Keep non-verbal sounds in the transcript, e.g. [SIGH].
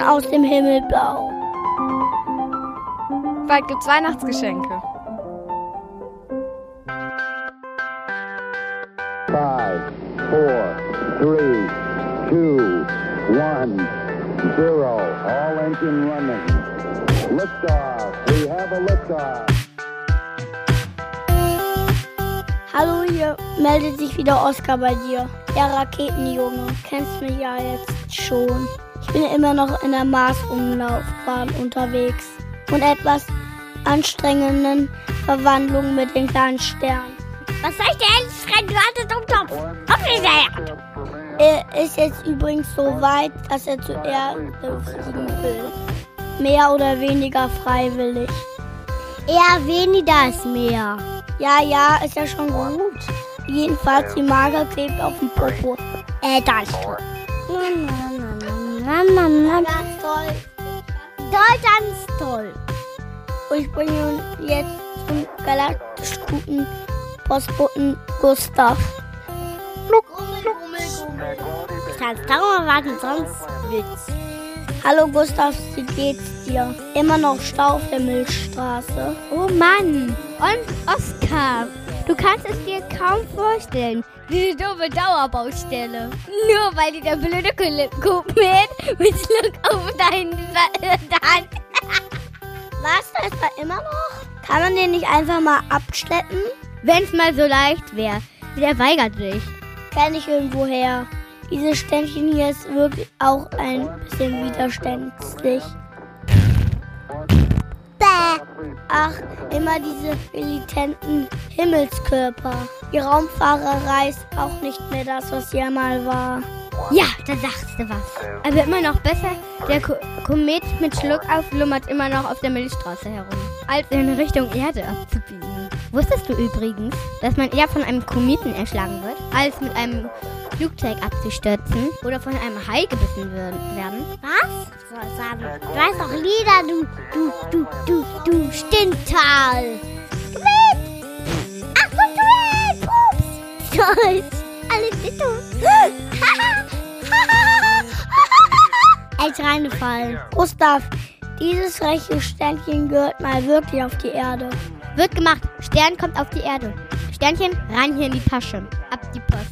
aus dem Himmelblau. Bald gibt's Weihnachtsgeschenke. Five, four, three, two, one, zero. All engine running. Liftoff. We have a liftoff. Hallo, meldet sich wieder Oskar bei dir. Der Raketenjunge. Kennst mich ja jetzt schon. Ich bin immer noch in der Marsumlaufbahn unterwegs. Und etwas anstrengenden Verwandlung mit den kleinen Sternen. Was soll ich dir eigentlich schreien? Du hattest Umtopf. Komm nicht her. Er ist jetzt übrigens so weit, dass er zur Erde fliegen will. Mehr oder weniger freiwillig. Eher weniger ist mehr. Ja, ja, ist ja schon gut. Jedenfalls die Mager klebt auf dem Popo. Äh, das ist toll. Na, na, na, na, toll. Toll, ganz toll. Und ich bringe jetzt zum galaktisch guten Postboten Gustav. Ich kann es kaum erwarten, sonst Witz. Hallo Gustav, wie geht's dir? Immer noch Stau auf der Milchstraße. Oh Mann! Und Oskar, du kannst es dir kaum vorstellen. Diese dumme Dauerbaustelle. Nur weil dieser blöde Komet mit Schluck auf deinen Hand. [LAUGHS] Was? Da ist er immer noch? Kann man den nicht einfach mal abschleppen? Wenn's mal so leicht wäre. Der weigert sich. Kenn ich irgendwo her. Dieses Ständchen hier ist wirklich auch ein bisschen widerständlich. Bäh. Ach, immer diese militenten Himmelskörper. Die Raumfahrerei ist auch nicht mehr das, was sie einmal war. Ja, da sagst du was. Aber immer noch besser, der Ko Komet mit Schluckauf lummert immer noch auf der Milchstraße herum, als in Richtung Erde abzubiegen. Wusstest du übrigens, dass man eher von einem Kometen erschlagen wird, als mit einem Flugzeug abzustürzen oder von einem Hai gebissen werden? Was? So, sagen. Du weißt doch Lieder, du, du, du, du, du Stinttal. Quit! Ach so, quit! Pups! Stolz! Alle sind tot. [LAUGHS] Als Reinfall. Gustav, dieses rechte Ständchen gehört mal wirklich auf die Erde. Wird gemacht. Stern kommt auf die Erde. Sternchen rein hier in die Tasche. Ab die Post.